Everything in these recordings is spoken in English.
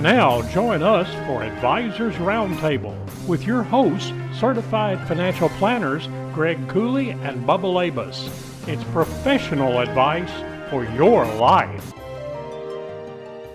Now join us for Advisors Roundtable with your hosts, certified financial planners Greg Cooley and Bubba Labus. It's professional advice for your life.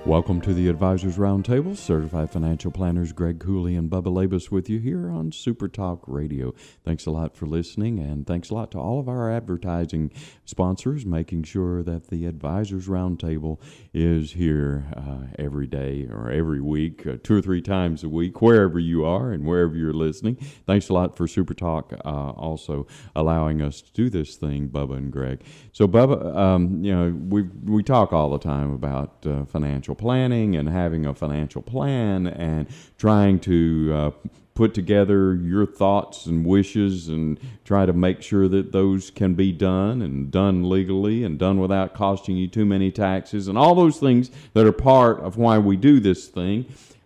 Welcome to the Advisors Roundtable. Certified financial planners Greg Cooley and Bubba Labus with you here on Super Talk Radio. Thanks a lot for listening, and thanks a lot to all of our advertising sponsors, making sure that the Advisors Roundtable is here uh, every day or every week, uh, two or three times a week, wherever you are and wherever you're listening. Thanks a lot for Super Talk uh, also allowing us to do this thing, Bubba and Greg. So, Bubba, um, you know, we we talk all the time about uh, financial planning and having a financial plan and trying to uh, put together your thoughts and wishes and try to make sure that those can be done and done legally and done without costing you too many taxes and all those things that are part of why we do this thing.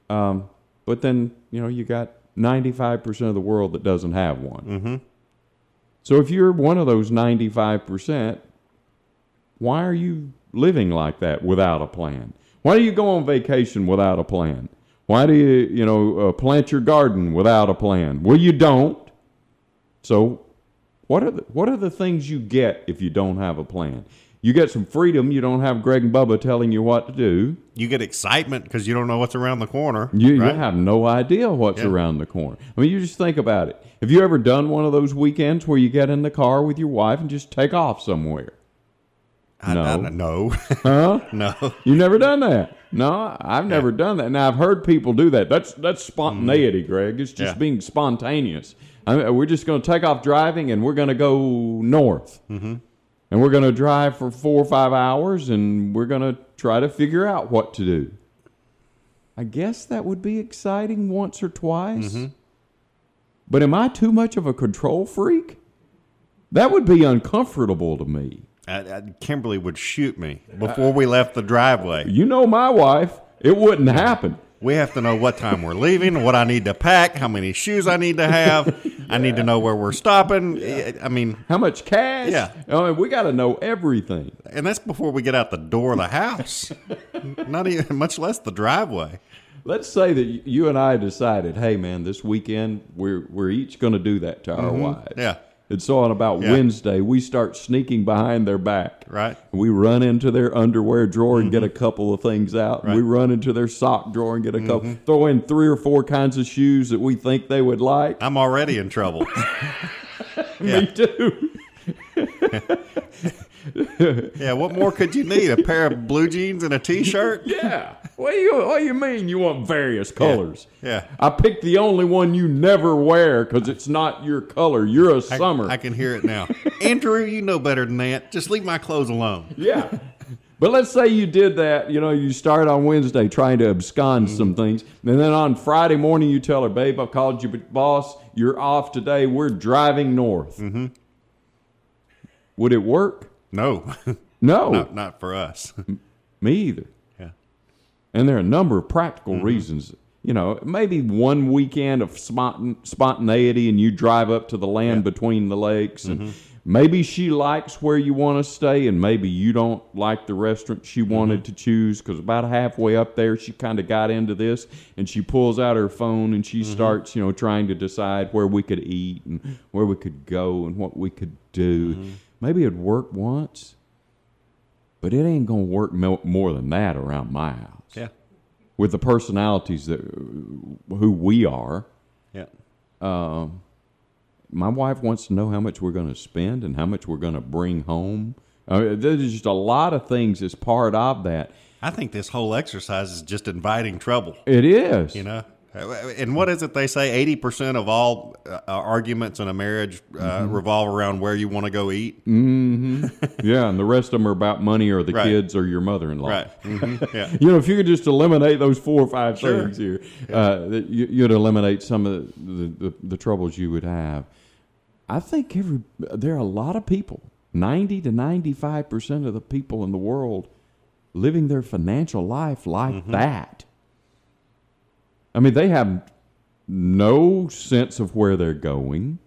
Um, but then, you know, you got 95% of the world that doesn't have one. Mm-hmm. So if you're one of those 95%, why are you living like that without a plan? Why do you go on vacation without a plan? Why do you, you know, uh, plant your garden without a plan? Well, you don't. So, what are the what are the things you get if you don't have a plan? You get some freedom. You don't have Greg and Bubba telling you what to do. You get excitement because you don't know what's around the corner. You, right? you have no idea what's Yeah. around the corner. I mean, you just think about it. Have you ever done one of those weekends where you get in the car with your wife and just take off somewhere? I, No. I, no, Huh? no. You've never done that? No, I've never done that. Now I've heard people do that. That's that's spontaneity, Greg. It's just Yeah. being spontaneous. I mean, we're just going to take off driving and we're going to go north, mm-hmm. and we're going to drive for four or five hours, and we're going to try to figure out what to do. I guess that would be exciting once or twice. But am I too much of a control freak? That would be uncomfortable to me. I, I, Kimberly would shoot me before we left the driveway. You know my wife. It wouldn't happen. We have to know what time we're leaving, what I need to pack, how many shoes I need to have. I need to know where we're stopping. I mean, How much cash? Yeah. I mean, we got to know everything. and that's before we get out the door of the house. Not even, much less the driveway. Let's say that you and I decided, hey man, this weekend we're we're each going to do that to our wives. Mm-hmm. Yeah. And so on about Yeah. Wednesday, we start sneaking behind their back. Right. Mm-hmm. We run into their underwear drawer and get a couple of things out. Right. Mm-hmm. We run into their sock drawer and get a couple. Throw in three or four kinds of shoes that we think they would like. I'm already in trouble. Me too. Yeah, what more could you need? A pair of blue jeans and a t-shirt? Yeah. What do you What do you mean you want various colors? Yeah. I picked the only one you never wear because it's not your color. You're a I- summer. I, can hear it now. Andrew, you know better than that. Just leave my clothes alone. yeah. But let's say you did that. You know, you start on Wednesday trying to abscond some things, and then on Friday morning you tell her, "Babe, I called you, but boss, you're off today. We're driving north." Mm-hmm. Would it work? No, No, not, not for us. me either. Yeah. And there are a number of practical Mm-hmm. reasons. You know, maybe one weekend of spont- spontaneity and you drive up to the land between the lakes. And Mm-hmm. maybe she likes where you want to stay, and maybe you don't like the restaurant she Mm-hmm. wanted to choose because about halfway up there, she kind of got into this and she pulls out her phone and Mm-hmm. she starts, you know, trying to decide where we could eat and where we could go and what we could do. Maybe it'd work once, but it ain't going to work mo- more than that around my house Yeah. with the personalities that who we are. Yeah. Um, my wife wants to know how much we're going to spend and how much we're going to bring home. I mean, there's just a lot of things as part of that. I think this whole exercise is just inviting trouble. It is. You know, and what is it they say? Eighty percent of all uh, arguments in a marriage uh, Mm-hmm. revolve around where you want to go eat. yeah, and the rest of them are about money or the Right. kids or your mother-in-law. Right. hmm Yeah. You know, if you could just eliminate those four or five Sure. things here, uh, you, you'd eliminate some of the, the, the troubles you would have. I think every there are a lot of people, ninety to ninety-five percent of the people in the world, living their financial life like that. I mean, they have no sense of where they're going.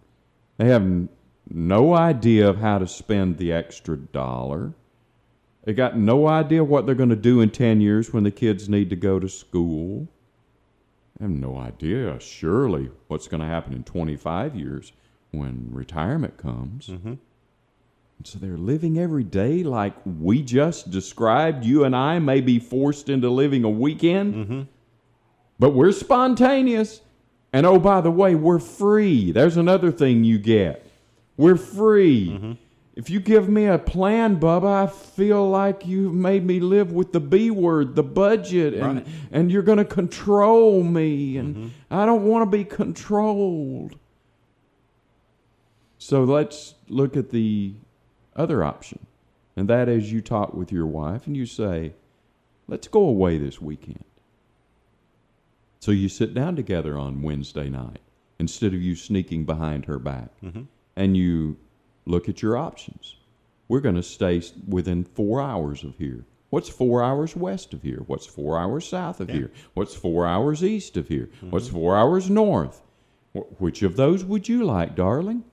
They have no idea of how to spend the extra dollar. They got no idea what they're going to do in 10 years when the kids need to go to school. They have no idea, surely, what's going to happen in 25 years when retirement comes. Mm-hmm. And so they're living every day like we just described. You and I may be forced into living a weekend, mm-hmm. But we're spontaneous. And oh, by the way, we're free. There's another thing you get. We're free. Mm-hmm. If you give me a plan, Bubba, I feel like you've made me live with the B word, the budget, and, Right. and you're going to control me. And mm-hmm. I don't want to be controlled. So let's look at the other option. And that is you talk with your wife and you say, let's go away this weekend. So you sit down together on Wednesday night instead of you sneaking behind her back mm-hmm. and you look at your options. We're going to stay within four hours of here. What's four hours west of here? What's four hours south of here? What's four hours east of here? Mm-hmm. What's four hours north? Wh- Which of those would you like, darling?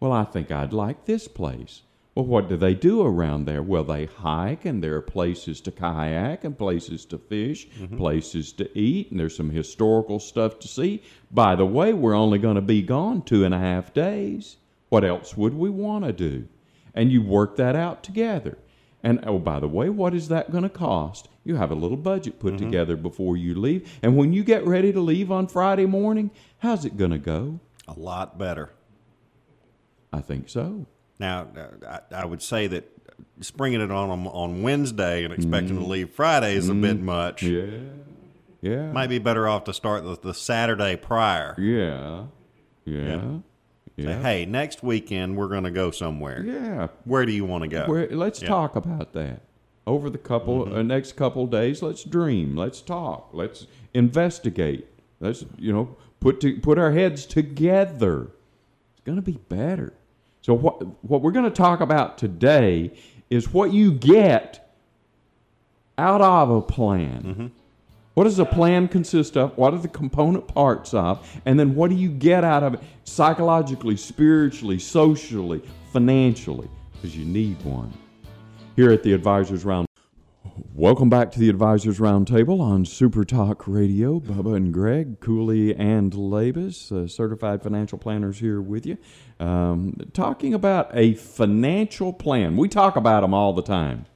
Well, I think I'd like this place. Well, what do they do around there? Well, they hike, and there are places to kayak, and places to fish, mm-hmm. places to eat, and there's some historical stuff to see. By the way, we're only going to be gone two and a half days. What else would we want to do? And you work that out together. And oh, by the way, what is that going to cost? You have a little budget put mm-hmm. together before you leave. And when you get ready to leave on Friday morning, how's it going to go? A lot better. I think so. Now, uh, I, I would say that springing it on 'em on Wednesday and expecting to leave Friday is a bit much. Yeah. Yeah. Might be better off to start the, the Saturday prior. yeah. Yeah. Say, Yeah. hey, next weekend we're going to go somewhere. Yeah. Where do you want to go? Where, let's Yeah. talk about that. Over the couple uh, next couple days, let's dream. Let's talk. Let's investigate. Let's you know put to, put our heads together. It's going to be better. So what what we're going to talk about today is what you get out of a plan. What does a plan consist of? What are the component parts of? And then what do you get out of it psychologically, spiritually, socially, financially? Because you need one. Here at the Advisors Round. Welcome back to the Advisors Roundtable on Super Talk Radio. Bubba and Greg, Cooley and Labus, uh, certified financial planners here with you, um, talking about a financial plan. We talk about them all the time,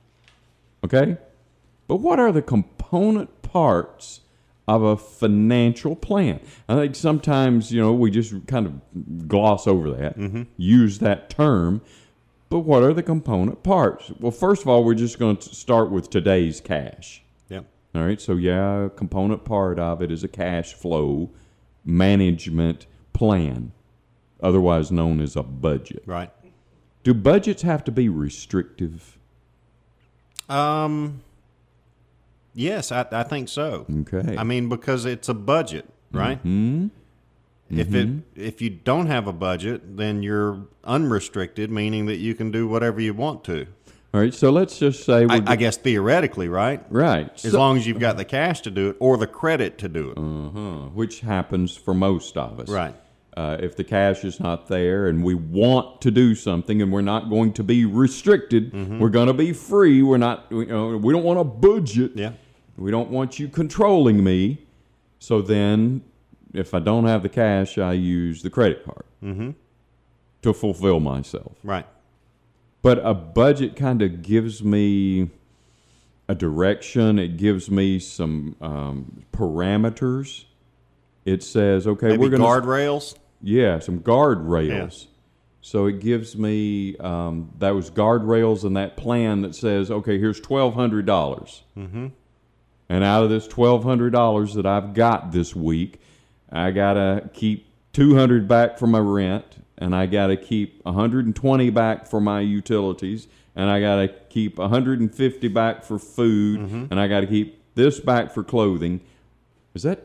okay? But what are the component parts of a financial plan? I think sometimes, you know, we just kind of gloss over that, use that term. But what are the component parts? Well, first of all, we're just going to start with today's cash. Yep. All right. So, yeah, a component part of it is a cash flow management plan, otherwise known as a budget. Right. Do budgets have to be restrictive? Um. Yes, I, I think so. Okay. I mean, because it's a budget, right? Mm-hmm. If it if you don't have a budget, then you're unrestricted, meaning that you can do whatever you want to. All right. So let's just say I, I guess theoretically, right? right. As So- long as you've got the cash to do it or the credit to do it. Uh-huh, which happens for most of us. Right. Uh, if the cash is not there and we want to do something and we're not going to be restricted, Mm-hmm. we're going to be free. We're not. You know, we don't want a budget. Yeah. We don't want you controlling me. So then, if I don't have the cash, I use the credit card Mm-hmm. to fulfill myself. Right. But a budget kind of gives me a direction. It gives me some um, parameters. It says, okay, Maybe we're going to guardrails. Yeah, some guardrails. So it gives me um, those guardrails and that plan that says, okay, here's twelve hundred dollars, mm-hmm. and out of this twelve hundred dollars that I've got this week, I gotta keep two hundred back for my rent, and I gotta keep hundred and twenty back for my utilities, and I gotta keep hundred and fifty back for food, and I gotta keep this back for clothing. Is that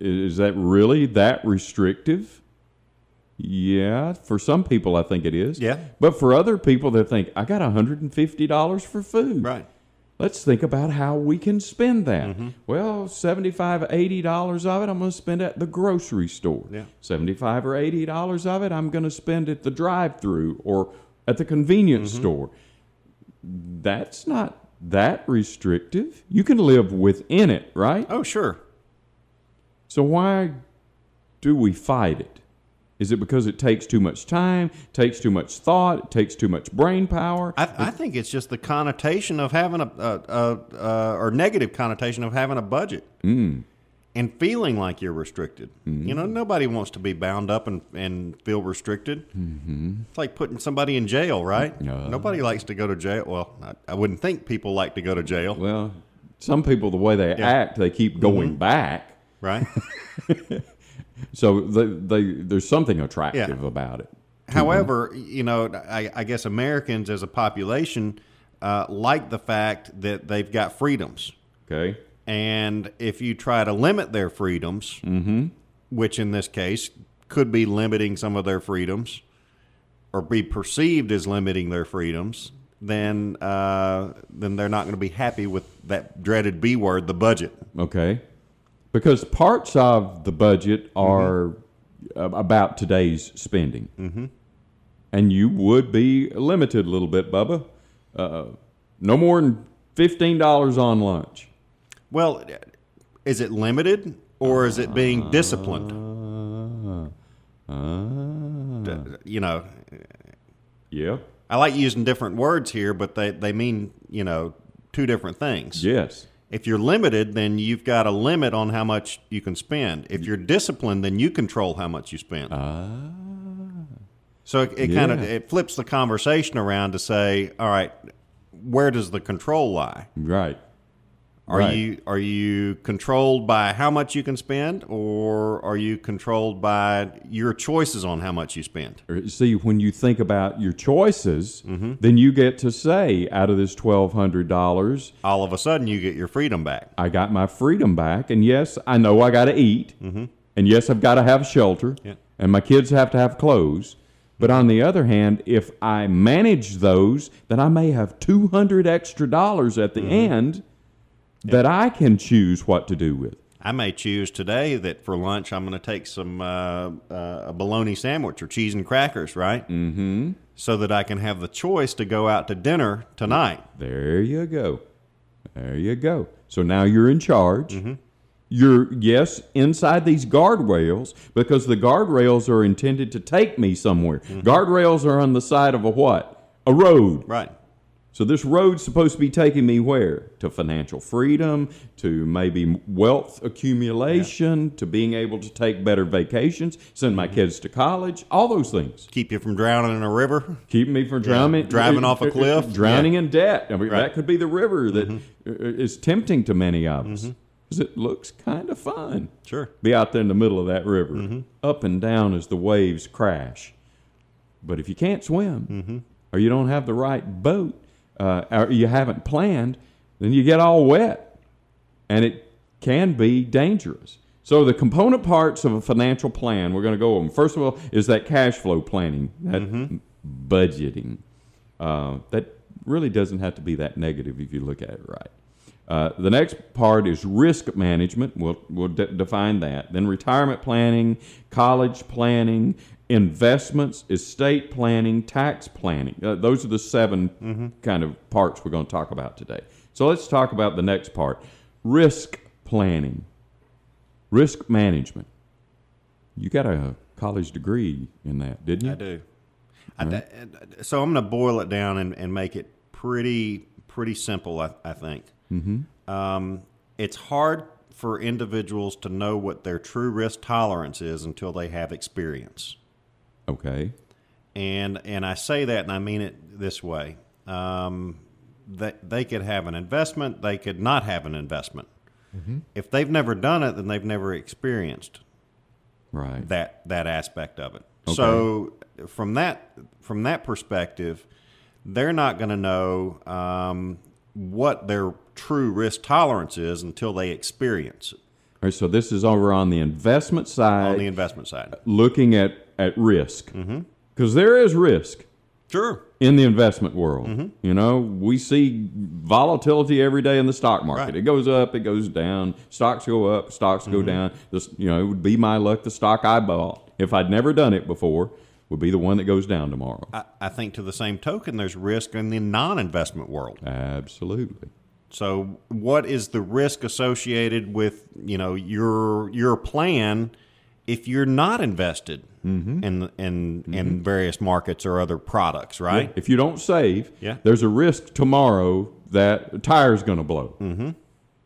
is that really that restrictive? Yeah, for some people, I think it is. Yeah. But for other people, they think, I got $150 for food. Right. Let's think about how we can spend that. Mm-hmm. Well, $75, $80 of it, I'm going to spend at the grocery store. Yeah. 75 or $80 of it, I'm going to spend at the drive through or at the convenience Mm-hmm. store. That's not that restrictive. You can live within it, right? Oh, sure. So why do we fight it? Is it because it takes too much time, takes too much thought, it takes too much brain power? I, I think it's just the connotation of having a, a, a, a or negative connotation of having a budget Mm. and feeling like you're restricted. Mm-hmm. You know, nobody wants to be bound up and, and feel restricted. Mm-hmm. It's like putting somebody in jail, right? Uh. nobody likes to go to jail. Well, I, I wouldn't think people like to go to jail, well, some people, the way they Yeah. Mm-hmm. act, they keep going back. Right? So they, they, there's something attractive Yeah. about it. However, you know, I, I guess Americans as a population uh, like the fact that they've got freedoms. Okay. And if you try to limit their freedoms, Mm-hmm. which in this case could be limiting some of their freedoms or be perceived as limiting their freedoms, then uh, then they're not going to be happy with that dreaded B word, the budget. Okay. Because parts of the budget Mm-hmm. are uh, about today's spending. Mm-hmm. And you would be limited a little bit, Bubba. Uh, no more than $15 on lunch. Well, is it limited or is it being disciplined? D- You know, Yeah. I like using different words here, but they, they mean, you know, two different things. Yes. If you're limited, then you've got a limit on how much you can spend. If you're disciplined, then you control how much you spend. Ah. So it, it kind of it flips the conversation around to say, all right, where does the control lie? Right. Are Right. you are you controlled by how much you can spend, or are you controlled by your choices on how much you spend? See, when you think about your choices, Mm-hmm. then you get to say, out of this $1,200, All of a sudden, you get your freedom back. I got my freedom back. And yes, I know I got to eat. And yes, I've got to have shelter. Mm-hmm. Yeah. And my kids have to have clothes. But on the other hand, if I manage those, then I may have 200 extra dollars at the Mm-hmm. end that I can choose what to do with. I may choose today that for lunch I'm going to take some uh, uh, a bologna sandwich or cheese and crackers, right? Mm-hmm. So that I can have the choice to go out to dinner tonight. There you go. There you go. So now you're in charge. Mm-hmm. You're, yes, inside these guardrails because the guardrails are intended to take me somewhere. Mm-hmm. Guardrails are on the side of a what? A road. Right. So this road's supposed to be taking me where? To financial freedom, to maybe wealth accumulation, to being able to take better vacations, send Mm-hmm. my kids to college, all those things. Keep you from drowning in a river. Keep me from drowning, driving off a cliff. drowning Yeah. in debt. I mean, Right. that could be the river that Mm-hmm. uh, is tempting to many of us because it looks kind of fun. Sure. Be out there in the middle of that river, Mm-hmm. up and down as the waves crash. But if you can't swim, Mm-hmm. or you don't have the right boat, uh, or you haven't planned, then you get all wet, and it can be dangerous. So the component parts of a financial plan, we're going to go over them. First of all, is that cash flow planning, that budgeting. Uh, that really doesn't have to be that negative if you look at it right. Uh, the next part is risk management. We'll, we'll de- define that. Then retirement planning, college planning, investments, estate planning, tax planning. Uh, those are the 7 kind of parts we're going to talk about today. So let's talk about the next part risk planning, risk management. You got a college degree in that, didn't you? I do. I, so I'm going to boil it down and, and make it pretty pretty simple. I, I think. Mm-hmm. Um, it's hard for individuals to know what their true risk tolerance is until they have experience. Okay. And and I say that and I mean it this way. Um, that they could have an investment, they could not have an investment. If they've never done it, then they've never experienced Right. that that aspect of it. Okay. So from that from that perspective, they're not going to know um, what their true risk tolerance is until they experience it. All right, so this is over on the investment side, on the investment side. looking at, at risk. Mm-hmm. Because there is risk Sure. in the investment world. Mm-hmm. You know, we see volatility every day in the stock market. Right. It goes up, it goes down. Stocks go up, stocks go down. This, you know, it would be my luck. The stock I bought, if I'd never done it before, would be the one that goes down tomorrow. I, I think to the same token, there's risk in the non-investment world. Absolutely. So, what is the risk associated with you know your your plan if you're not invested Mm-hmm. in in in various markets or other products, right? If you don't save, Yeah. there's a risk tomorrow that a tire's going to blow. Mm-hmm.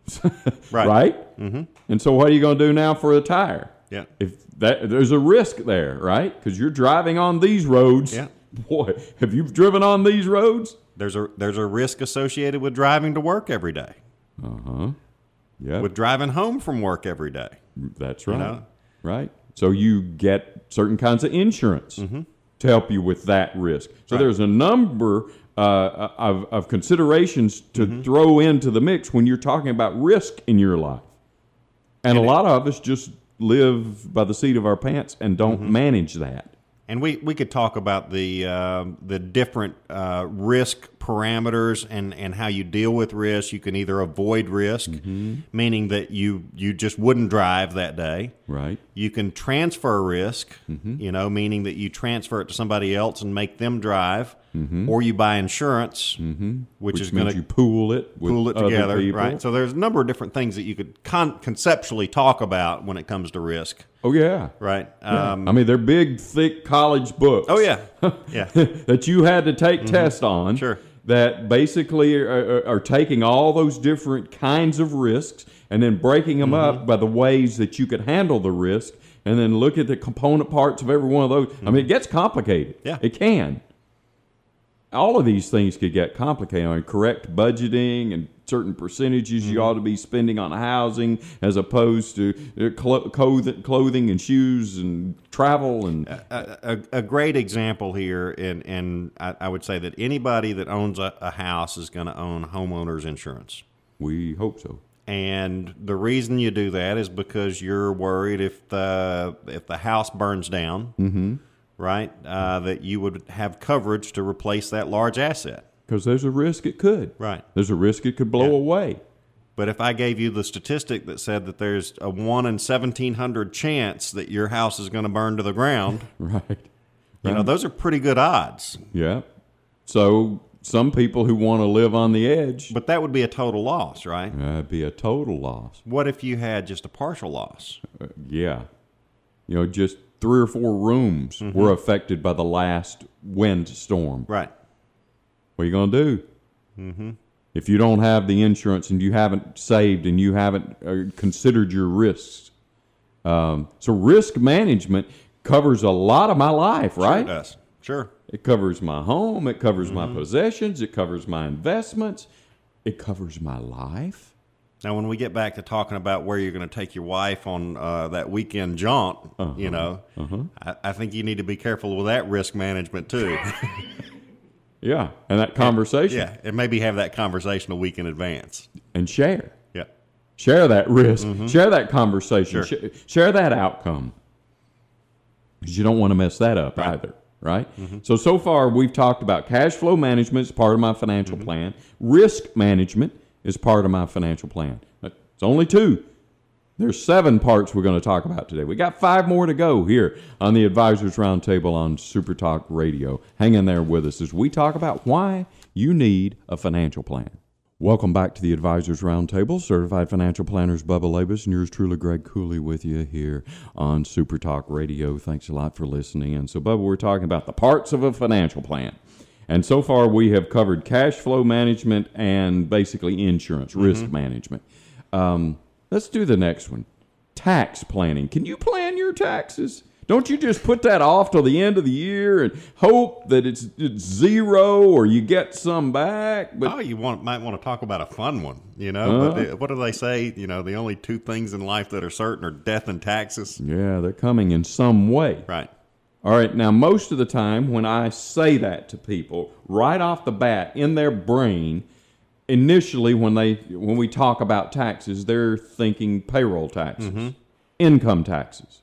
Right. right? Mm-hmm. And so, what are you going to do now for a tire? Yeah. If that there's a risk there, right? Because you're driving on these roads. Yeah. Boy, have you driven on these roads? There's a there's a risk associated with driving to work every day, Uh huh. Yeah. with driving home from work every day. That's right. know? Right. So you get certain kinds of insurance to help you with that risk. So Mm-hmm. Right. there's a number uh, of, of considerations to Mm-hmm. throw into the mix when you're talking about risk in your life. And, a lot of us just live by the seat of our pants and don't Mm-hmm. manage that. And we, we could talk about the uh, the different uh, risk parameters and, and how you deal with risk. You can either avoid risk, meaning that you you just wouldn't drive that day. Right. You can transfer risk, Mm-hmm. you know, meaning that you transfer it to somebody else and make them drive, or you buy insurance, which, Mm-hmm. Which, is going to pool it pool it together, people. right? So there's a number of different things that you could con- conceptually talk about when it comes to risk, oh, yeah. right? Yeah. Um, I mean, they're big, thick college books. oh yeah, yeah. that you had to take tests on. Mm-hmm. Sure. That basically are, are, are taking all those different kinds of risks and then breaking them Mm-hmm. up by the ways that you could handle the risk, and then look at the component parts of every one of those. I mean, it gets complicated. Mm-hmm. Yeah. It can. All of these things could get complicated. I mean, correct budgeting and certain percentages Mm-hmm. you ought to be spending on housing as opposed to uh, clo- clothing and shoes and travel and a, a, a great example here, and, and I, I would say that anybody that owns a, a house is going to own homeowners insurance. we hope so. And the reason you do that is because you're worried if the if the house burns down, right, uh, that you would have coverage to replace that large asset, Because there's a risk it could. right? There's a risk it could blow Yeah. away. But if I gave you the statistic that said that there's a one in seventeen hundred chance that your house is going to burn to the ground, Right. you know those are pretty good odds. Yeah. So some people who want to live on the edge, But that would be a total loss, right? that'd be a total loss. What if you had just a partial loss? Uh, yeah. You know, just three or four rooms Mm-hmm. were affected by the last wind storm. Right. What are you going to do? Mm-hmm. If you don't have the insurance and you haven't saved and you haven't uh, considered your risks. Um, so risk management covers a lot of my life, right? it does. Sure. It covers my home. It covers Mm-hmm. my possessions. It covers my investments. It covers my life. Now, when we get back to talking about where you're going to take your wife on uh, that weekend jaunt, Uh-huh. you know, I, I think you need to be careful with that risk management too. Yeah. And that conversation. yeah, and maybe have that conversation a week in advance. And share. Yeah. Share that risk. Share that conversation. Mm-hmm. Sure. Sh- share that outcome. Because you don't want to mess that up either. Right? Mm-hmm. So, so far we've talked about cash flow management as part of my financial Mm-hmm. plan, risk management is part of my financial plan. It's only two. There's seven parts we're going to talk about today. We got five more to go here on the Advisors Roundtable on Super Talk Radio. Hang in there with us as we talk about why you need a financial plan. Welcome back to the Advisors Roundtable. Certified financial planners Bubba Labus and yours truly, Greg Cooley, with you here on Super Talk Radio. Thanks a lot for listening. And so, Bubba, we're talking about the parts of a financial plan. And so far, we have covered cash flow management and basically insurance, risk management. Um, let's do the next one tax planning. Can you plan your taxes? Don't you just put that off till the end of the year and hope that it's, it's zero or you get some back? But oh, you want might want to talk about a fun one, you know? But the- what do they say? You know, the only two things in life that are certain are death and taxes. yeah, they're coming in some way. Right. All right, now most of the time when I say that to people, right off the bat in their brain, initially when they when we talk about taxes, they're thinking payroll taxes, income taxes,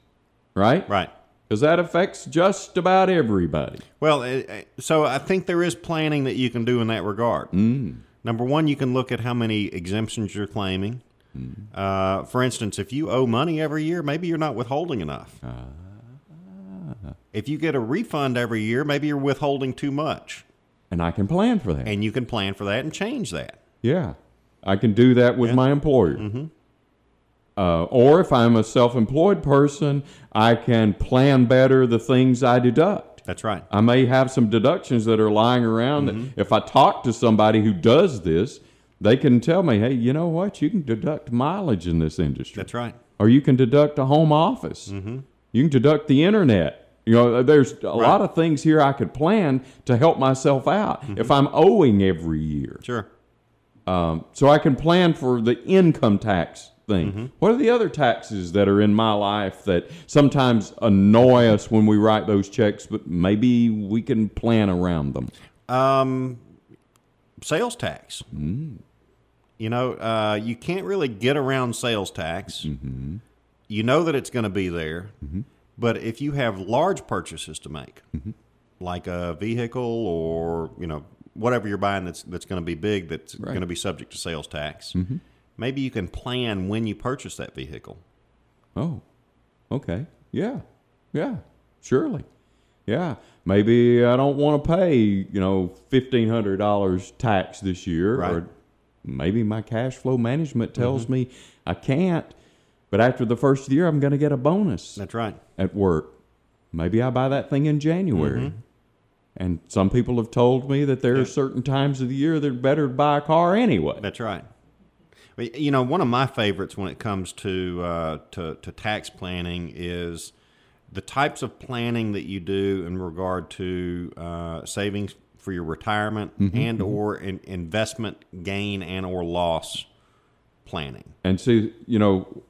right? Right. Because that affects just about everybody. Well, uh, uh, so I think there is planning that you can do in that regard. Mm. Number one, you can look at how many exemptions you're claiming. Mm. Uh, for instance, if you owe money every year, maybe you're not withholding enough. If you get a refund every year, maybe you're withholding too much. And I can plan for that. And you can plan for that and change that. Yeah. I can do that with Yeah. my employer. Mm-hmm. Uh, or if I'm a self employed person, I can plan better the things I deduct. That's right. I may have some deductions that are lying around Mm-hmm. that if I talk to somebody who does this, they can tell me, hey, you know what? You can deduct mileage in this industry. That's right. Or you can deduct a home office. Mm-hmm. You can deduct the internet. You know, there's a lot of things here I could plan to help myself out Mm-hmm. if I'm owing every year. Sure. Um, so I can plan for the income tax thing. Mm-hmm. What are the other taxes that are in my life that sometimes annoy us when we write those checks, but maybe we can plan around them? Um, sales tax. You know, uh, you can't really get around sales tax. You know that it's going to be there, but if you have large purchases to make, mm-hmm. like a vehicle or you know whatever you're buying that's that's going to be big, that's Right. going to be subject to sales tax, mm-hmm. maybe you can plan when you purchase that vehicle. Oh, okay. Yeah. Yeah. Surely. Yeah. Maybe I don't want to pay, you know, $1,500 tax this year. Right. Or maybe my cash flow management tells mm-hmm. me I can't. But after the first year, I'm going to get a bonus That's right. at work. Maybe I buy that thing in January. And some people have told me that there are certain times of the year that are better to buy a car anyway. That's right. You know, one of my favorites when it comes to, uh, to to tax planning is the types of planning that you do in regard to uh, savings for your retirement and or in, investment gain and or loss planning. And see, you know,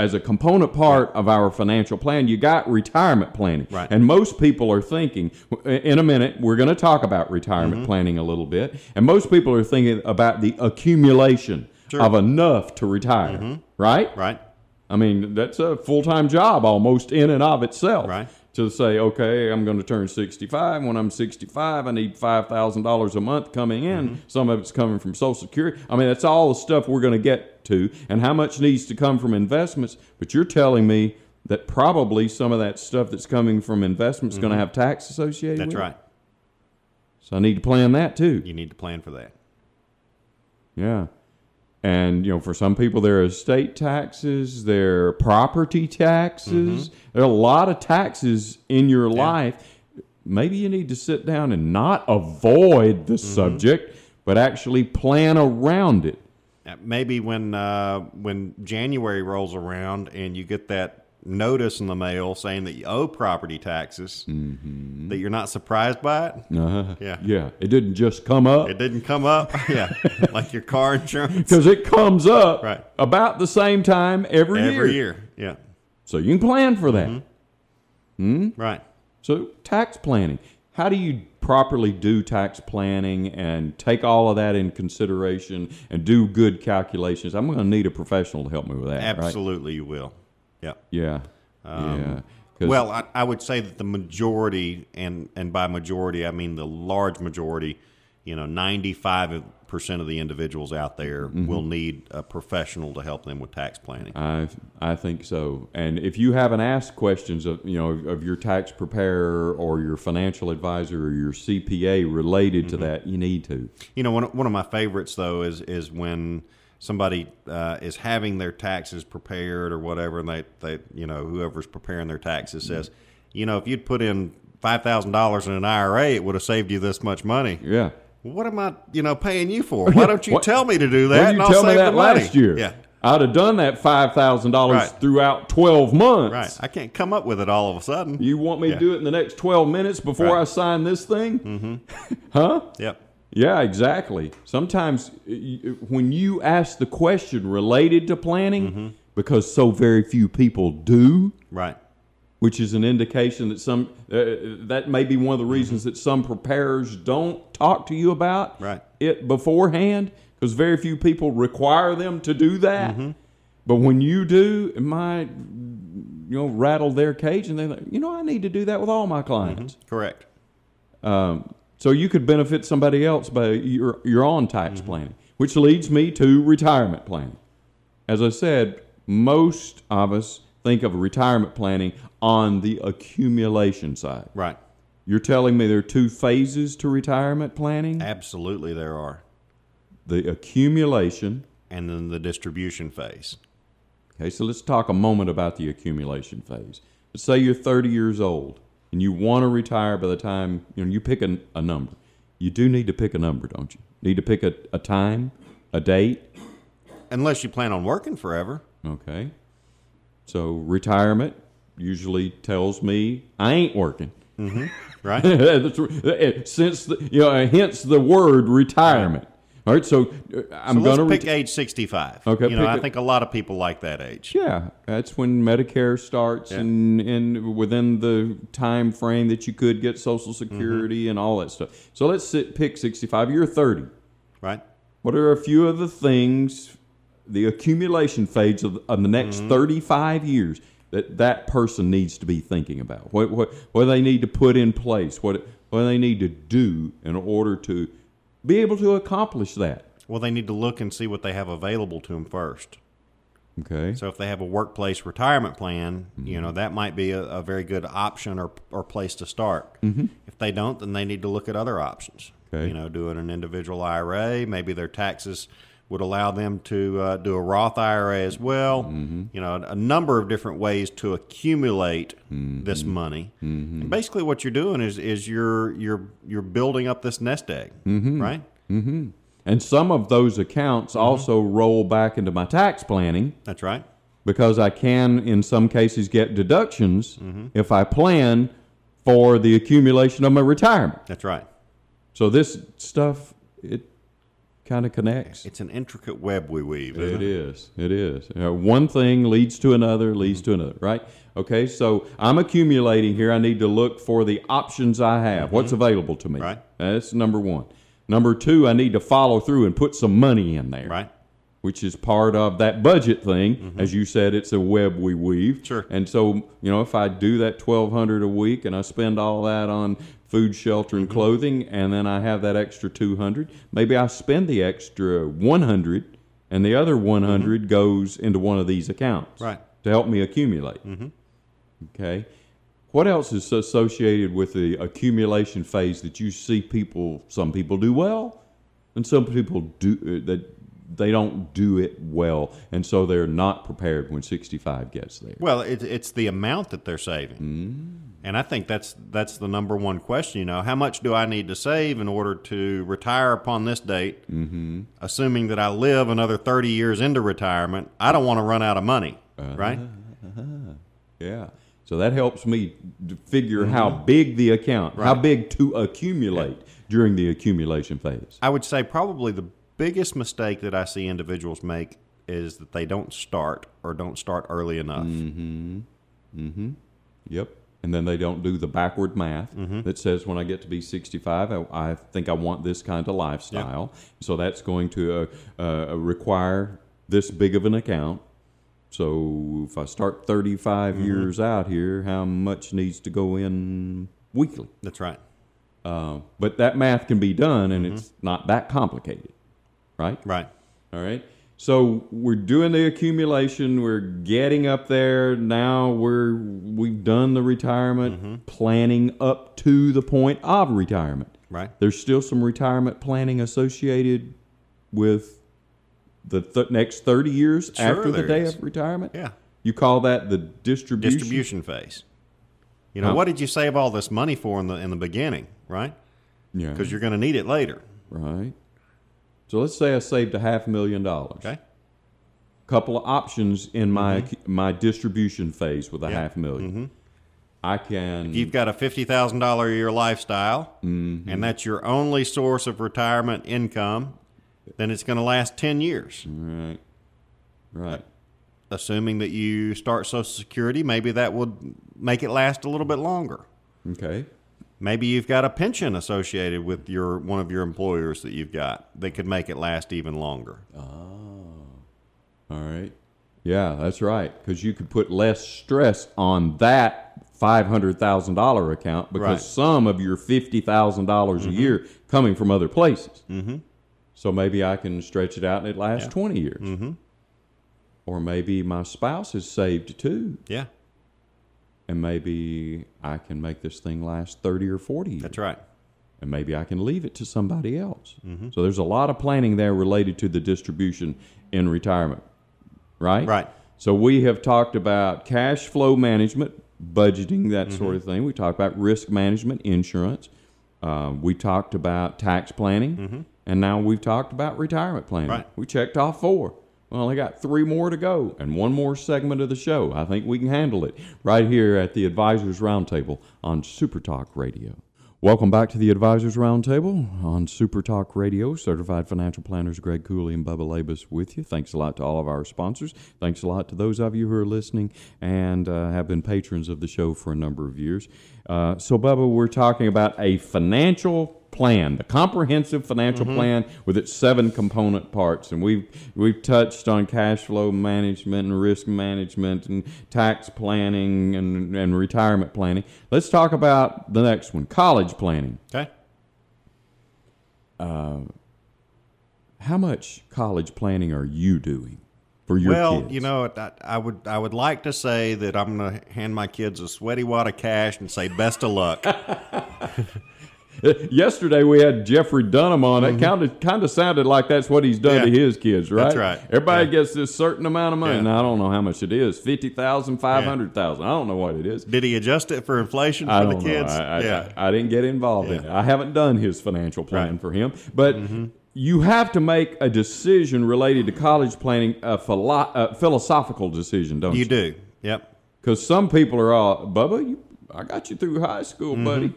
as a component part of our financial plan, you got retirement planning. Right. And most people are thinking, in a minute, we're going to talk about retirement Mm-hmm. planning a little bit. And most people are thinking about the accumulation Sure. Mm-hmm. of enough to retire, right? Right. I mean, that's a full time job almost in and of itself. Right. To say, okay, I'm going to turn 65. When I'm 65, I need $5,000 a month coming in. Mm-hmm. Some of it's coming from Social Security. I mean, that's all the stuff we're going to get to, and how much needs to come from investments. But you're telling me that probably some of that stuff that's coming from investments is going to have tax associated Mm-hmm. That's with it. right. So I need to plan that too. You need to plan for that. Yeah. And you know, for some people, there are estate taxes, there are property taxes. There are a lot of taxes in your life. Maybe you need to sit down and not avoid the subject, but actually plan around it. Maybe when uh, when January rolls around and you get that notice in the mail saying that you owe property taxes, that you're not surprised by it. Uh-huh. Yeah. Yeah. It didn't just come up It didn't come up. yeah, like your car insurance because it comes up Right. about the same time every, every year. Yeah, So you can plan for that. Hmm. right. So, tax planning. How do you properly do tax planning and take all of that in consideration and do good calculations? I'm going to need a professional to help me with that. right? Absolutely, you will. Yeah. Yeah. yeah. 'Cause- Well, I, I would say that the majority, and and by majority I mean the large majority, you know, ninety five percent of the individuals out there Mm-hmm. will need a professional to help them with tax planning. I I think so. And if you haven't asked questions of you know of your tax preparer or your financial advisor or your CPA related Mm-hmm. to that, you need to. You know, one one of my favorites though is is when somebody uh, is having their taxes prepared or whatever, and they, they you know whoever's preparing their taxes says, you know, if you'd put in five thousand dollars in an IRA, it would have saved you this much money. Yeah. Well, what am I, you know, paying you for? Why don't you What- tell me to do that? Did and you I'll me save that last year? Yeah, I'd have done that five thousand dollars Right. throughout twelve months. right. I can't come up with it all of a sudden. You want me Yeah. to do it in the next 12 minutes before Right. I sign this thing? Mm-hmm. huh? Yep. Yeah, exactly. Sometimes y- y- when you ask the question related to planning, Mm-hmm. because so very few people do, Right. which is an indication that some uh, that may be one of the reasons that some preparers don't talk to you about Mm-hmm. Right. it beforehand because very few people require them to do that. But when you do, it might you know rattle their cage, and they're like, you know, I need to do that with all my clients. Correct. Um, so you could benefit somebody else by your your own tax mm-hmm. planning, which leads me to retirement planning. As I said, most of us think of retirement planning on the accumulation side. Right. You're telling me there are two phases to retirement planning: Absolutely, there are. the accumulation. And then the distribution phase. Okay, so let's talk a moment about the accumulation phase. Let's say you're 30 years old and you want to retire by the time you know you pick a, a number. You do need to pick a number, don't you? Need to pick a, a time, a date. Unless you plan on working forever. Okay. So retirement usually tells me I ain't working. Mm-hmm. Right? Eh, since the, you know, hence the word retirement. All right, so uh, I'm so going to pick age 65. Okay, You know, I think a lot of people like that age. Yeah, that's when Medicare starts, Yeah. and and within the time frame that you could get Social Security and all that stuff. So let's sit, pick sixty five. You're thirty. Right? What are a few of the things, the accumulation phase of, of the next thirty five years that that person needs to be thinking about? What what what they need to put in place? What what they need to do in order to be able to accomplish that? Well, they need to look and see what they have available to them first. Okay. So if they have a workplace retirement plan, you know, that might be a, a very good option or, or place to start. Mm-hmm. If they don't, then they need to look at other options. Okay. You know, doing an individual IRA, maybe their taxes would allow them to uh, do a Roth IRA as well. Mm-hmm. You know, a number of different ways to accumulate mm-hmm. this money. Mm-hmm. And basically, what you're doing is is you're you're you're building up this nest egg, right? And some of those accounts also roll back into my tax planning That's right. because I can, in some cases, get deductions Mm-hmm. if I plan for the accumulation of my retirement. That's right. So this stuff, it kind of connects. It's an intricate web we weave. Isn't It is. It is. Uh, one thing leads to another, leads Mm-hmm. to another, right? Okay, so I'm accumulating here. I need to look for the options I have. What's available to me? Mm-hmm. Right. That's number one. Number two, I need to follow through and put some money in there. Right. which is part of that budget thing. As you said, it's a web we weave. Mm-hmm. Sure. And so, you know, if I do that twelve hundred a week and I spend all that on food, shelter, Mm-hmm. and clothing, and then I have that extra two hundred, maybe I spend the extra one hundred, and the other one goes into one of these accounts. Mm-hmm. Right. To help me accumulate. Mm-hmm. Okay. What else is associated with the accumulation phase that you see people? Some people do well, and some people do uh, that they don't do it well, and so they're not prepared when 65 gets there. Well, it, it's the amount that they're saving, and I think that's that's the number one question. You know, how much do I need to save in order to retire upon this date? Mm-hmm. Assuming that I live another thirty years into retirement, I don't want to run out of money, uh-huh. right? Uh-huh. Yeah. So that helps me figure how mm-hmm. big the account, how big to accumulate during the accumulation phase. I would say probably the biggest mistake that I see individuals make is that they don't start or don't start early enough. Mm-hmm. Mm-hmm. Yep. And then they don't do the backward math that says when I get to be 65, I, I think I want this kind of lifestyle. So that's going to uh, uh, require this big of an account. So if I start 35 years out here, how much needs to go in weekly? That's right. Uh, but that math can be done and it's not that complicated, right? Right. All right. So we're doing the accumulation. We're getting up there. Now we're we've done the retirement mm-hmm. planning up to the point of retirement. Right. There's still some retirement planning associated with the th- next 30 years Sure after the day is. of retirement. Yeah. You call that the distribution. Distribution phase. You know, Huh. what did you save all this money for in the in the beginning, right? Yeah. Because you're going to need it later. Right. So let's say I saved a half million dollars. Okay. couple of options in my my distribution phase with a Mm-hmm. Yeah. half 1000000 I can If you've got a fifty thousand dollar a year lifestyle, Mm-hmm. and that's your only source of retirement income, then it's going to last ten years. right, right, Assuming that you start Social Security, maybe that would make it last a little bit longer. okay. Maybe you've got a pension associated with your one of your employers that you've got that could make it last even longer. Oh, all right. Yeah, that's right. Because you could put less stress on that five hundred thousand dollar account because Right. Mm-hmm. some of your fifty thousand dollars a year coming from other places. Mm-hmm. So maybe I can stretch it out and it lasts Yeah. twenty years. Mm-hmm. Or maybe my spouse has saved too, Yeah, and maybe I can make this thing last thirty or forty years. that's right. and maybe I can leave it to somebody else. Mm-hmm. So there's a lot of planning there related to the distribution in retirement, right? Right. So we have talked about cash flow management, budgeting, that mm-hmm. sort of thing. We talked about risk management, insurance. Um, we talked about tax planning, mm-hmm. and now we've talked about retirement planning. Right. We checked off four. We I got three more to go, and one more segment of the show. I think we can handle it right here at the Advisors Roundtable on Super Talk Radio. Welcome back to the Advisors Roundtable on Super Talk Radio. Certified financial planners Greg Cooley and Bubba Labus with you. Thanks a lot to all of our sponsors. Thanks a lot to those of you who are listening and uh, have been patrons of the show for a number of years. Uh, so, Bubba, we're talking about a financial plan, the comprehensive financial plan with its seven component parts, and we've we've touched on cash flow management and risk management and tax planning and, and retirement planning. Let's talk about the next one, college planning. Okay. How much college planning are you doing for your well, kids? you know, I, I would I would like to say that I'm going to hand my kids a sweaty wad of cash and say best of luck. Yesterday we had Jeffrey Dunham on. It kind of kind of sounded like that's what he's done to Mm-hmm. His kids, right? That's right. Everybody Yeah. gets this certain amount of money. Yeah. Now I don't know how much it is. Fifty thousand, five hundred thousand. I don't know what it is. Did he adjust it for inflation for I the don't kids? I, I, yeah. I, I didn't get involved in it. I haven't done his financial plan Right. Mm-hmm. for him, but. You have to make a decision related to college planning, a, philo- a philosophical decision, don't you? you do. Yep. Because some people are all, Bubba, you, I got you through high school, buddy.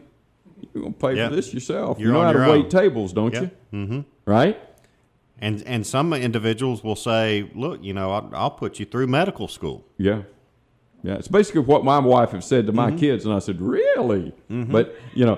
You're gonna pay Mm-hmm. For this yourself. You're you know on how to your wait tables, don't Yeah. you? Mm-hmm. Right? And and some individuals will say, "Look, you know, I'll, I'll put you through medical school." Yeah. Yeah. It's basically what my wife have said to my Mm-hmm. kids, and I said, really? But you know,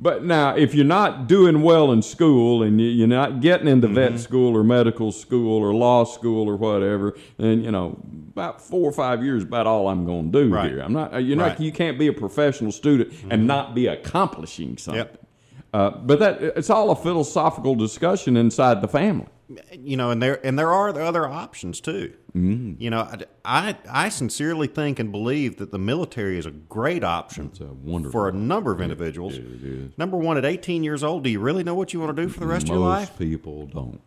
but now if you're not doing well in school and you- you're not getting into Mm-hmm. vet school or medical school or law school or whatever, then you know about four or five years is about all I'm going to do Right. here. I'm not. You're not. Right. Mm-hmm. You can't be a professional student and not be accomplishing something. Yep. Uh, but that it's all a philosophical discussion inside the family. you know, and there and there are other options too. Mm-hmm. You know, I, I sincerely think and believe that the military is a great option a wonderful. for a number of individuals. it is. Number one, at 18 years old, do you really know what you want to do for the rest of your life? most life? people don't.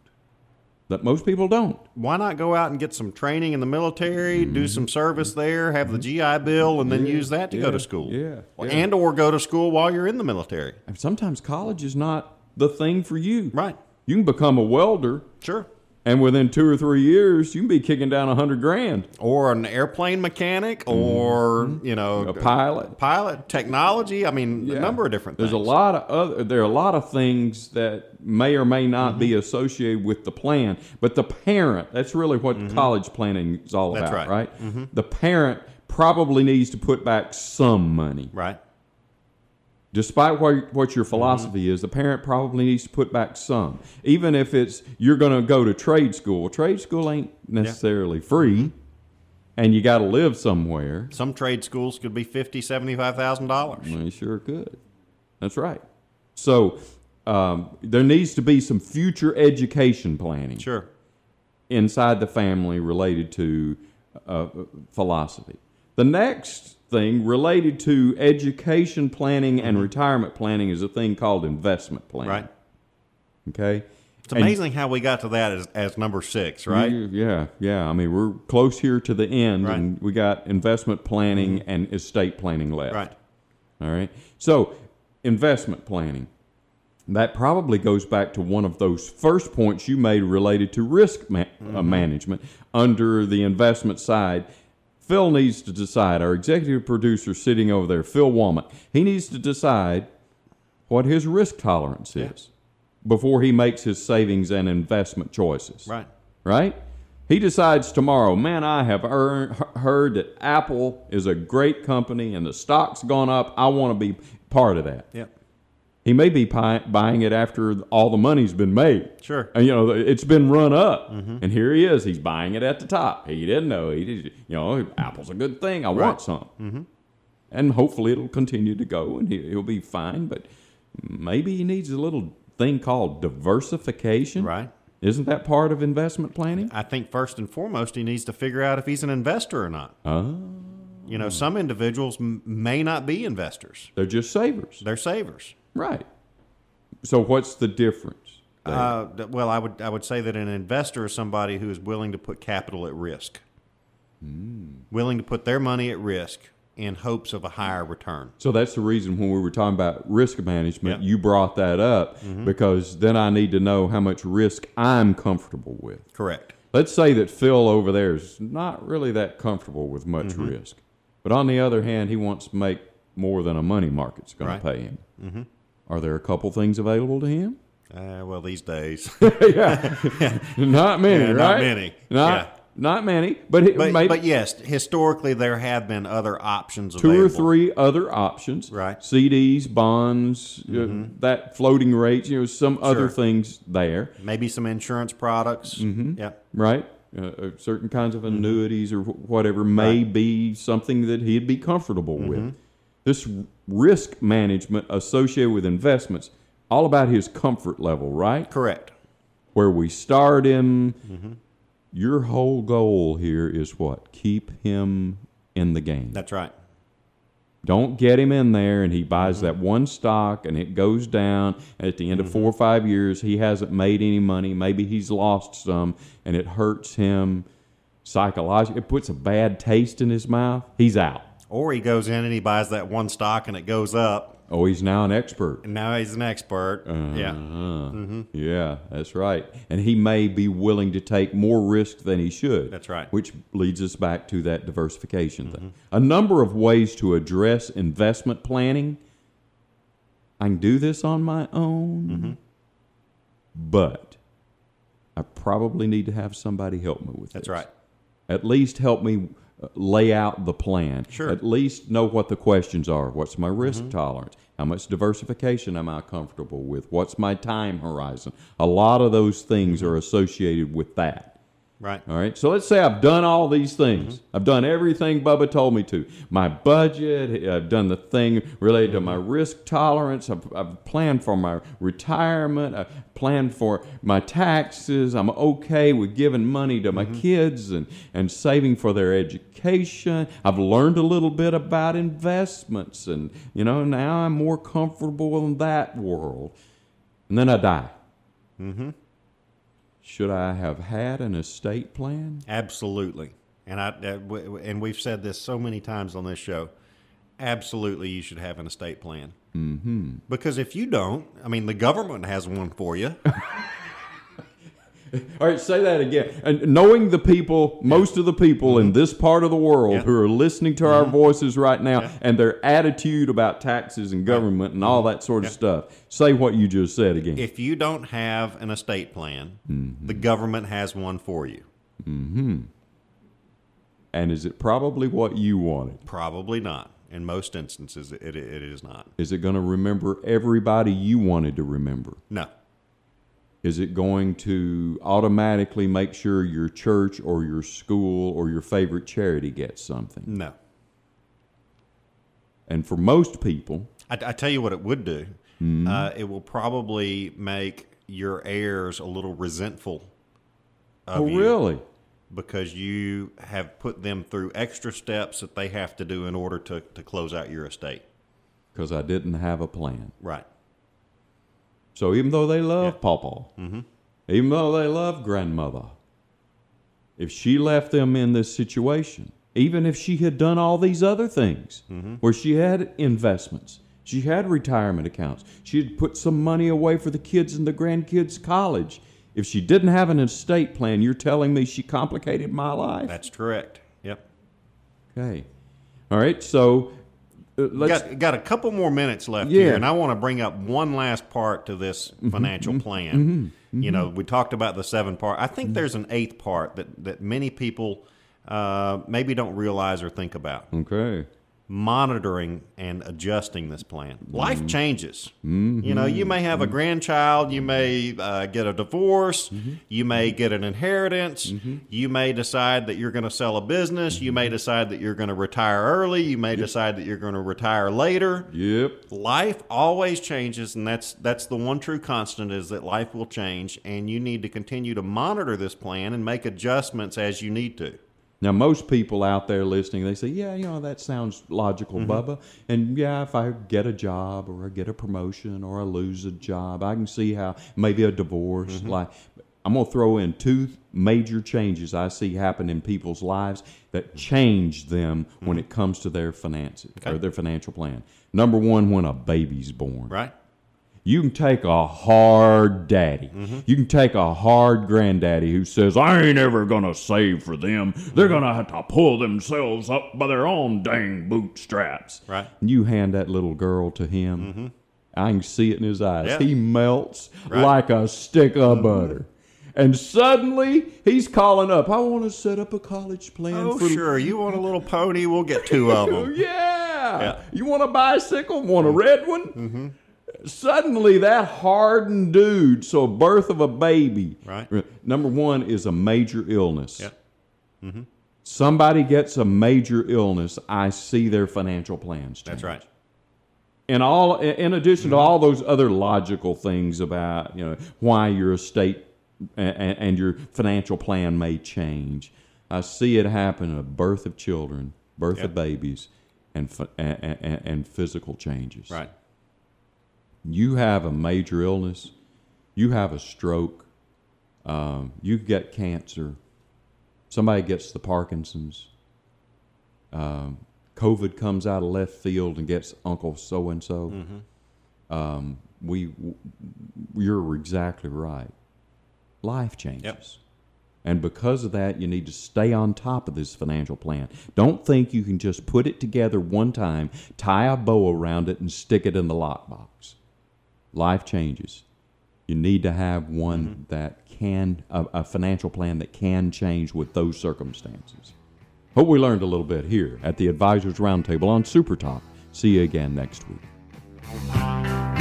That most people don't. Why not go out and get some training in the military, Mm-hmm. do some service there, have the GI Bill, and then use that to go to school? yeah, yeah. and or go to school while you're in the military. And sometimes college is not the thing for you. Right. You can become a welder, Sure. And within two or three years, you can be kicking down a hundred grand. Or an airplane mechanic, or you know, Mm-hmm. A pilot. pilot technology. I mean, a number of different There's things. a lot of other. There are a lot of things that may or may not be Mm-hmm. associated with the plan, but the parent—that's really what college planning is all Mm-hmm. That's about, right. Mm-hmm. right? The parent probably needs to put back some money. Right. Despite what, what your philosophy is, the parent probably needs to put back some. Even if it's you're going to go to trade school. Trade school ain't necessarily free, and you got to live somewhere. Some trade schools could be fifty, seventy-five thousand dollars. You sure could. That's right. So um, there needs to be some future education planning Sure. inside the family related to uh, philosophy. The next thing related to education planning and retirement planning is a thing called investment planning. Right. Okay. It's amazing how we got to that as, as number six, right? Yeah, yeah. I mean, we're close here to the end, Right. Mm-hmm. and we got investment planning and estate planning left. Right. All right. So, investment planning. That probably goes back to one of those first points you made related to risk ma- Mm-hmm. uh, management under the investment side. Phil needs to decide, our executive producer sitting over there, Phil Womack, he needs to decide what his risk tolerance is before he makes his savings and investment choices Right. right? He decides tomorrow, man, I have earned, heard that Apple is a great company and the stock's gone up. I want to be part of that. Yep. He may be buying it after all the money's been made. Sure. And, you know, it's been run up, and here he is. He's buying it at the top. He didn't know. He, did, you know, Apple's a good thing. I want some. Mm-hmm. And hopefully it'll continue to go, and he, he'll be fine. But maybe he needs a little thing called diversification. Right. Isn't that part of investment planning? I think first and foremost, he needs to figure out if he's an investor or not. Oh, You know, some individuals m- may not be investors; they're just savers. they're savers. Right. So what's the difference? Uh, well, I would I would say that an investor is somebody who is willing to put capital at risk, willing to put their money at risk in hopes of a higher return. So that's the reason when we were talking about risk management, Yeah. you brought that up because then I need to know how much risk I'm comfortable with. Correct. Let's say that Phil over there is not really that comfortable with much risk, but on the other hand, he wants to make more than a money market's going Right. to pay him. Mm-hmm. Are there a couple things available to him? Uh, well, these days, yeah, not many, Yeah, right? not many. Not Yeah. not many, but, but, maybe but yes, historically there have been other options two available. or three other options. Right. CDs, bonds, uh, that floating rates, you know, some other things there, maybe some insurance products. Mm-hmm. Yeah, right? Uh, uh, certain kinds of annuities or whatever may be something that he'd be comfortable with. This risk management associated with investments, all about his comfort level, right? correct. Where we start him. Mm-hmm. Your whole goal here is what? Keep him in the game. That's right. Don't get him in there and he buys mm-hmm. that one stock and it goes down. And at the end of mm-hmm. four or five years, he hasn't made any money. Maybe he's lost some and it hurts him psychologically. It puts a bad taste in his mouth. He's out. Or he goes in and he buys that one stock and it goes up, Oh, he's now an expert. and now he's an expert. Yeah, Uh-huh. Mm-hmm. Yeah, that's right. And he may be willing to take more risk than he should. That's right. Which leads us back to that diversification thing. Mm-hmm. A number of ways to address investment planning. I can do this on my own, mm-hmm. but I probably need to have somebody help me with that's this. right. At least help me uh, lay out the plan. Sure. At least know what the questions are. What's my risk tolerance? How much diversification am I comfortable with? What's my time horizon? A lot of those things are associated with that. Right. All right. So let's say I've done all these things. Mm-hmm. I've done everything Bubba told me to. My budget, I've done the thing related to my mm-hmm. risk tolerance. I've, I've planned for my retirement. I've planned for my taxes. I'm okay with giving money to my mm-hmm. kids and, and saving for their education. I've learned a little bit about investments. And, you know, now I'm more comfortable in that world. And then I die. Should I have had an estate plan? Absolutely. And I uh, and we've said this so many times on this show. Absolutely, you should have an estate plan. Mm-hmm. Because if you don't, I mean, the government has one for you. All right, say that again. And knowing the people, most of the people in mm-hmm. this part of the world Yeah. who are listening to our mm-hmm. voices right now and their attitude about taxes and government and all mm-hmm. that sort of stuff, say what you just said again. if you don't have an estate plan, the government has one for you. and is it probably what you wanted? Probably not. In most instances, it, it is not. Is it going to remember everybody you wanted to remember? No. Is it going to automatically make sure your church or your school or your favorite charity gets something? No. And for most people, I, I tell you what it would do. Uh, it will probably make your heirs a little resentful of oh, really? because you have put them through extra steps that they have to do in order to, to close out your estate. Because I didn't have a plan. Right. So even though they love Papa, mm-hmm. even though they love grandmother, if she left them in this situation, even if she had done all these other things, mm-hmm. where she had investments, she had retirement accounts, she had put some money away for the kids and the grandkids' college. If she didn't have an estate plan, you're telling me she complicated my life? That's correct. Yep. Okay. All right. So. Uh, got got a couple more minutes left Yeah. here, and I want to bring up one last part to this mm-hmm. financial mm-hmm. plan. Mm-hmm. You know, we talked about the seven part. I think there's an eighth part that that many people uh, maybe don't realize or think about. okay. Monitoring and adjusting this plan. Mm-hmm. Life changes. Mm-hmm. You know, you may have a mm-hmm. grandchild, you may uh, get a divorce, you may get an inheritance, you may decide that you're going to sell a business, you may decide that you're going to retire early, you may decide that you're going to retire later. Yep. Life always changes, and that's that's the one true constant is that life will change, and you need to continue to monitor this plan and make adjustments as you need to. Now, most people out there listening, they say, "Yeah, you know that sounds logical, Mm-hmm. Bubba." And yeah, if I get a job or I get a promotion or I lose a job, I can see how maybe a divorce. Mm-hmm. Like, I'm gonna throw in two major changes I see happen in people's lives that change them when it comes to their finances or their financial plan. Number one, when a baby's born. Right? You can take a hard daddy. Mm-hmm. You can take a hard granddaddy who says, I ain't ever going to save for them. They're going to have to pull themselves up by their own dang bootstraps. Right. And you hand that little girl to him. Mm-hmm. I can see it in his eyes. Yeah. He melts Right. like a stick of butter. And suddenly he's calling up, I want to set up a college plan Oh, for sure. You want a little pony? We'll get two of them. yeah. Yeah. You want a bicycle? Want a mm-hmm. red one? Mm-hmm. Suddenly, that hardened dude, so birth of a baby. Right. Number one is a major illness. Yeah. Somebody gets a major illness, I see their financial plans change. That's right. And all, in addition to all those other logical things about you know why your estate and, and your financial plan may change, I see it happen a birth of children, birth Yep. of babies, and, and, and, and physical changes. Right. You have a major illness, you have a stroke, um, you get cancer, somebody gets the Parkinson's, um, COVID comes out of left field and gets Uncle so and so. Um, We, w- you're exactly right. Life changes. Yep. And because of that, you need to stay on top of this financial plan. Don't think you can just put it together one time, tie a bow around it, and stick it in the lockbox. Life changes. You need to have one mm-hmm. that can, a, a financial plan that can change with those circumstances. Hope we learned a little bit here at the Advisors Roundtable on Super Talk. See you again next week.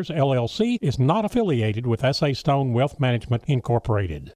Matters, LLC, is not affiliated with SA Stone Wealth Management, Incorporated.